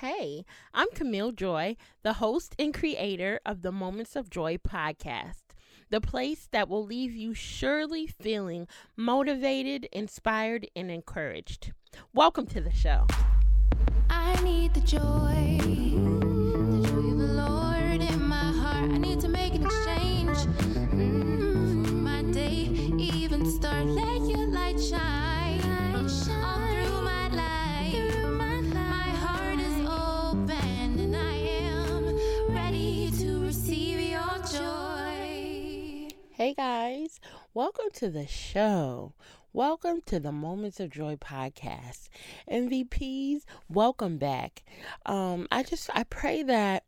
Hey, I'm Camille Joy, the host and creator of the Moments of Joy podcast, the place that will leave you surely feeling motivated, inspired, and encouraged. Welcome to the show. I need the joy, the joy of the Lord in my heart. I need to make an exchange welcome to the show. Welcome to the Moments of Joy podcast. MVPs, welcome back. Um, I just I pray that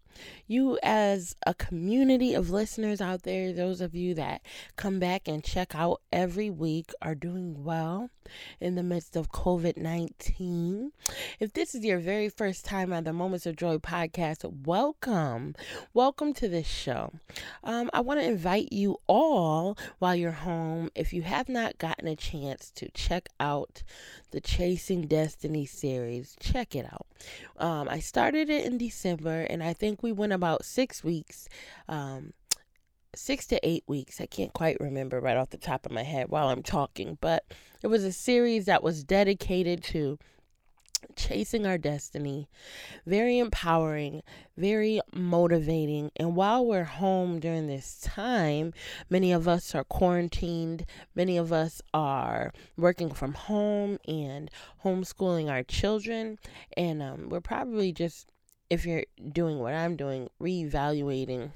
you as a community of listeners out there, those of you that come back and check out every week are doing well in the midst of COVID-19. If this is your very first time on the Moments of Joy podcast, welcome. Welcome to this show. Um, I want to invite you all while you're home, if you have not gotten a chance to check out the Chasing Destiny series, check it out. Um, I started it in December, and I think we went about six weeks. Um, six to eight weeks. I can't quite remember right off the top of my head while I'm talking, but it was a series that was dedicated to chasing our destiny. Very empowering, very motivating. And while we're home during this time, many of us are quarantined, many of us are working from home and homeschooling our children. And um, we're probably just, if you're doing what I'm doing, reevaluating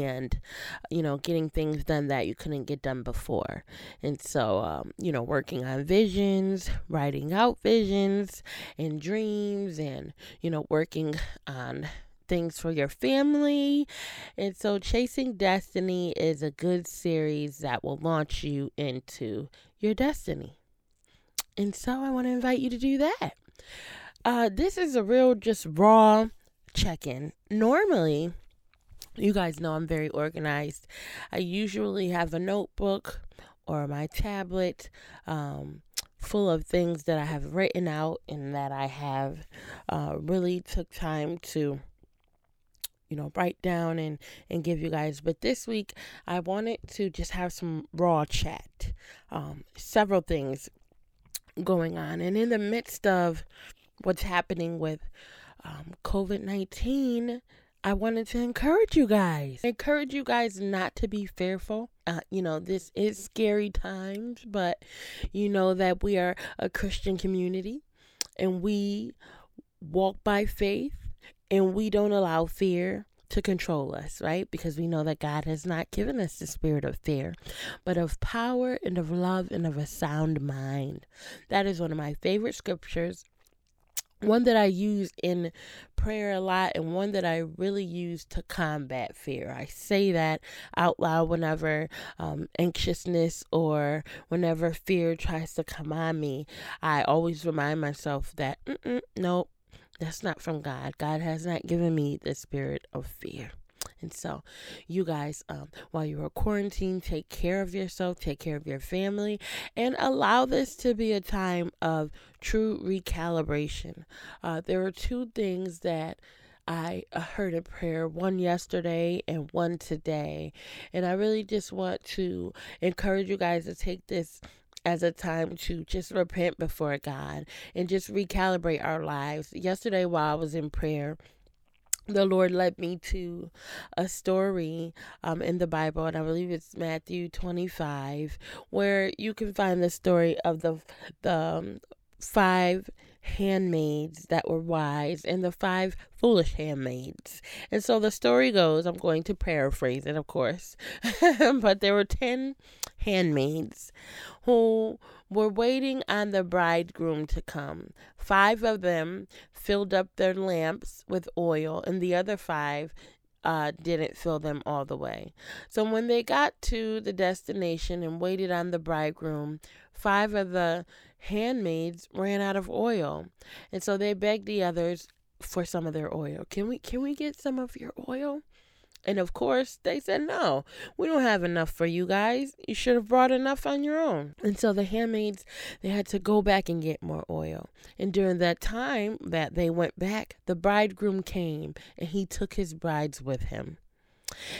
and you know getting things done that you couldn't get done before. And so um, you know working on visions writing out visions and dreams and you know working on things for your family. And so chasing destiny is a good series that will launch you into your destiny. And so i want to invite you to do that. Uh, this is a real just raw check-in. Normally you guys know I'm very organized. I usually have a notebook or my tablet um, full of things that I have written out and that I have uh, really took time to you know write down and and give you guys but this week i wanted to just have some raw chat um, several things going on and in the midst of what's happening with um, covid-19 I wanted to encourage you guys. Encourage you guys not to be fearful. Uh, you know, this is scary times, but you know that we are a Christian community and we walk by faith and we don't allow fear to control us, right? Because we know that God has not given us the spirit of fear, but of power and of love and of a sound mind. That is one of my favorite scriptures one that I use in prayer a lot and one that I really use to combat fear. I say that out loud whenever um, anxiousness or whenever fear tries to come on me. I always remind myself that, nope, that's not from God. God has not given me the spirit of fear. And so, you guys, um, while you are quarantined, take care of yourself, take care of your family, and allow this to be a time of true recalibration. Uh, there are two things that I uh, heard in prayer, one yesterday and one today. And I really just want to encourage you guys to take this as a time to just repent before God and just recalibrate our lives. Yesterday, while I was in prayer, the Lord led me to a story um, in the Bible, and I believe it's Matthew 25, where you can find the story of the the um, five handmaids that were wise and the five foolish handmaids. And so the story goes, I'm going to paraphrase it, of course, but there were 10 handmaids who were waiting on the bridegroom to come. Five of them filled up their lamps with oil, and the other five uh, didn't fill them all the way. So when they got to the destination and waited on the bridegroom, five of the handmaids ran out of oil. And so they begged the others for some of their oil. Can we can we get some of your oil? And of course, they said, No, we don't have enough for you guys. You should have brought enough on your own. And so the handmaids, they had to go back and get more oil. And during that time that they went back, the bridegroom came and he took his brides with him.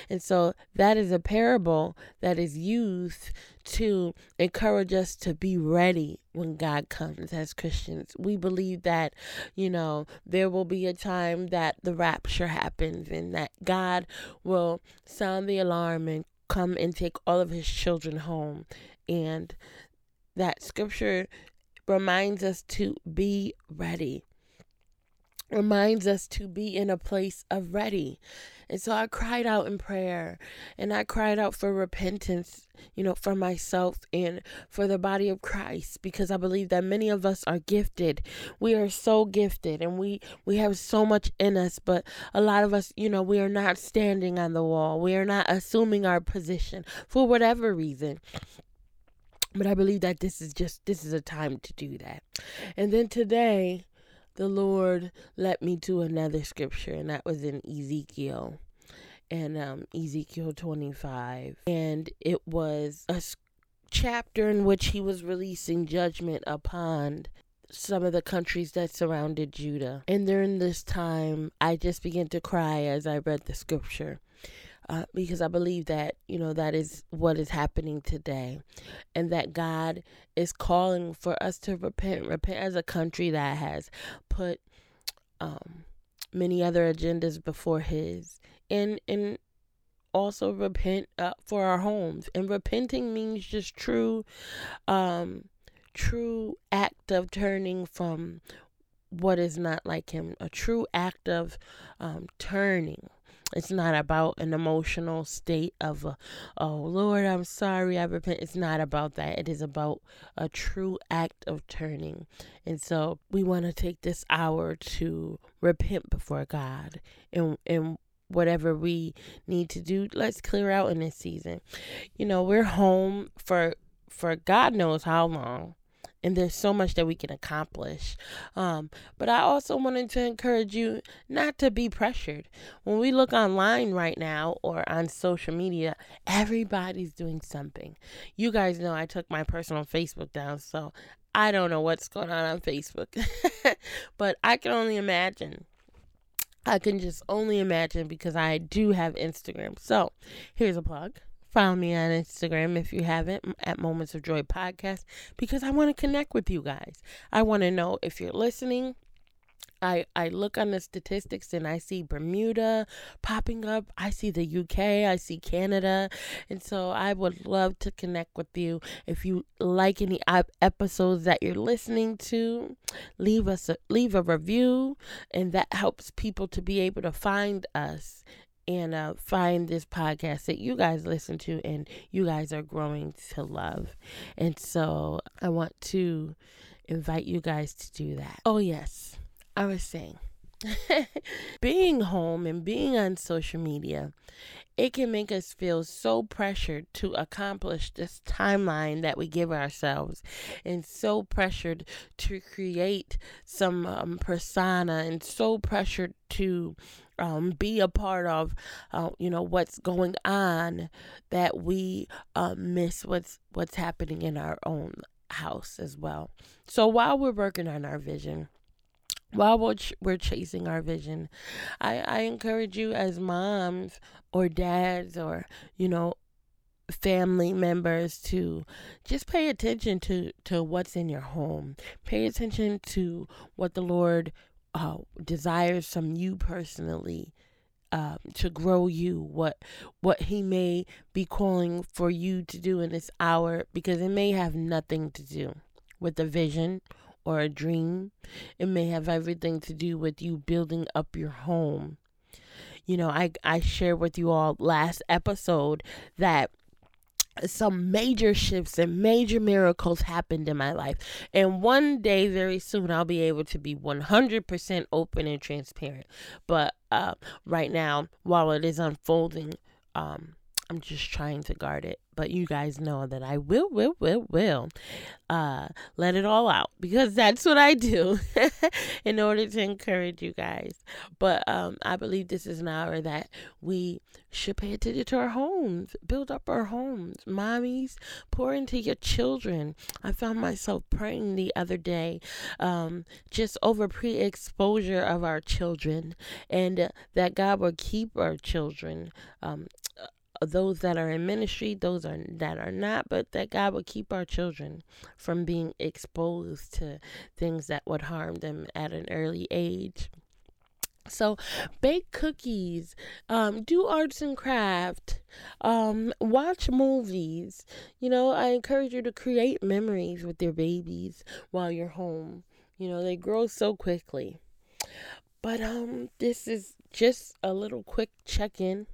And so that is a parable that is used to encourage us to be ready when God comes as Christians. We believe that, you know, there will be a time that the rapture happens and that God will sound the alarm and come and take all of his children home. And that scripture reminds us to be ready reminds us to be in a place of ready. And so I cried out in prayer and I cried out for repentance, you know, for myself and for the body of Christ because I believe that many of us are gifted. We are so gifted and we we have so much in us, but a lot of us, you know, we are not standing on the wall. We are not assuming our position for whatever reason but I believe that this is just this is a time to do that. And then today the Lord led me to another scripture, and that was in Ezekiel, and um, Ezekiel 25. And it was a chapter in which he was releasing judgment upon some of the countries that surrounded Judah. And during this time, I just began to cry as I read the scripture uh, because I believe that, you know, that is what is happening today. And that God is calling for us to repent, repent as a country that has put um, many other agendas before His. And, and also repent uh, for our homes. And repenting means just true, um, true act of turning from what is not like him a true act of um, turning it's not about an emotional state of, a, oh Lord, I'm sorry, I repent. It's not about that. It is about a true act of turning. And so we want to take this hour to repent before God and, and whatever we need to do, let's clear out in this season. You know, we're home for for God knows how long and there's so much that we can accomplish. Um, but I also wanted to encourage you not to be pressured. When we look online right now or on social media, everybody's doing something. You guys know I took my personal Facebook down, so I don't know what's going on on Facebook, but I can only imagine. I can just only imagine because I do have Instagram. So here's a plug. Follow me on Instagram if you haven't at Moments of Joy Podcast because I want to connect with you guys. I want to know if you're listening. I, I look on the statistics and I see Bermuda popping up. I see the UK, I see Canada. And so I would love to connect with you. If you like any episodes that you're listening to, leave us a, leave a review and that helps people to be able to find us and uh, find this podcast that you guys listen to and you guys are growing to love. And so I want to invite you guys to do that. Oh, yes, I was saying. being home and being on social media, it can make us feel so pressured to accomplish this timeline that we give ourselves and so pressured to create some um, persona and so pressured to um, be a part of, uh, you know, what's going on, that we uh, miss what's what's happening in our own house as well. So while we're working on our vision, while we're, ch- we're chasing our vision, I, I encourage you as moms or dads or, you know, family members to just pay attention to, to what's in your home. Pay attention to what the Lord uh, desires from you personally um, to grow you what what he may be calling for you to do in this hour because it may have nothing to do with the vision or a dream it may have everything to do with you building up your home you know i i shared with you all last episode that some major shifts and major miracles happened in my life. And one day, very soon, I'll be able to be 100% open and transparent. But uh, right now, while it is unfolding, um, I'm just trying to guard it. But you guys know that I will, will, will, will uh, let it all out because that's what I do in order to encourage you guys. But um, I believe this is an hour that we should pay attention to our homes, build up our homes. Mommies, pour into your children. I found myself praying the other day um, just over pre exposure of our children and that God will keep our children. Um, those that are in ministry, those are that are not, but that God would keep our children from being exposed to things that would harm them at an early age. So, bake cookies, um, do arts and craft, um, watch movies. You know, I encourage you to create memories with your babies while you're home. You know, they grow so quickly. But um, this is just a little quick check in.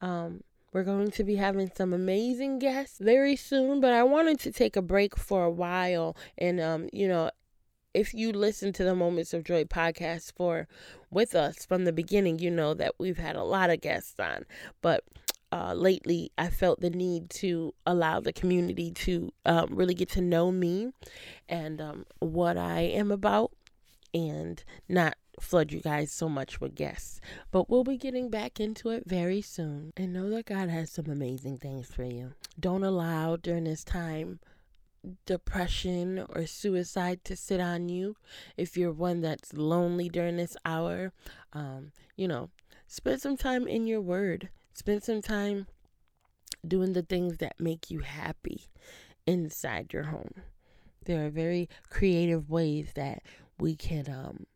Um, we're going to be having some amazing guests very soon, but I wanted to take a break for a while. And, um, you know, if you listen to the Moments of Joy podcast for with us from the beginning, you know that we've had a lot of guests on. But uh, lately, I felt the need to allow the community to um, really get to know me and um, what I am about and not flood you guys so much with guests. But we'll be getting back into it very soon. And know that God has some amazing things for you. Don't allow during this time depression or suicide to sit on you. If you're one that's lonely during this hour, um, you know, spend some time in your word. Spend some time doing the things that make you happy inside your home. There are very creative ways that we can um,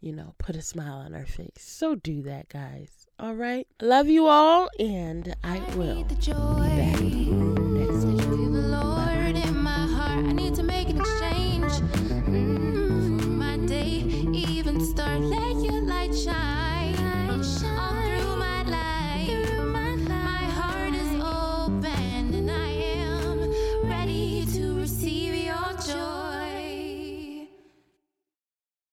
you know, put a smile on our face. So do that, guys. All right. Love you all, and I, I will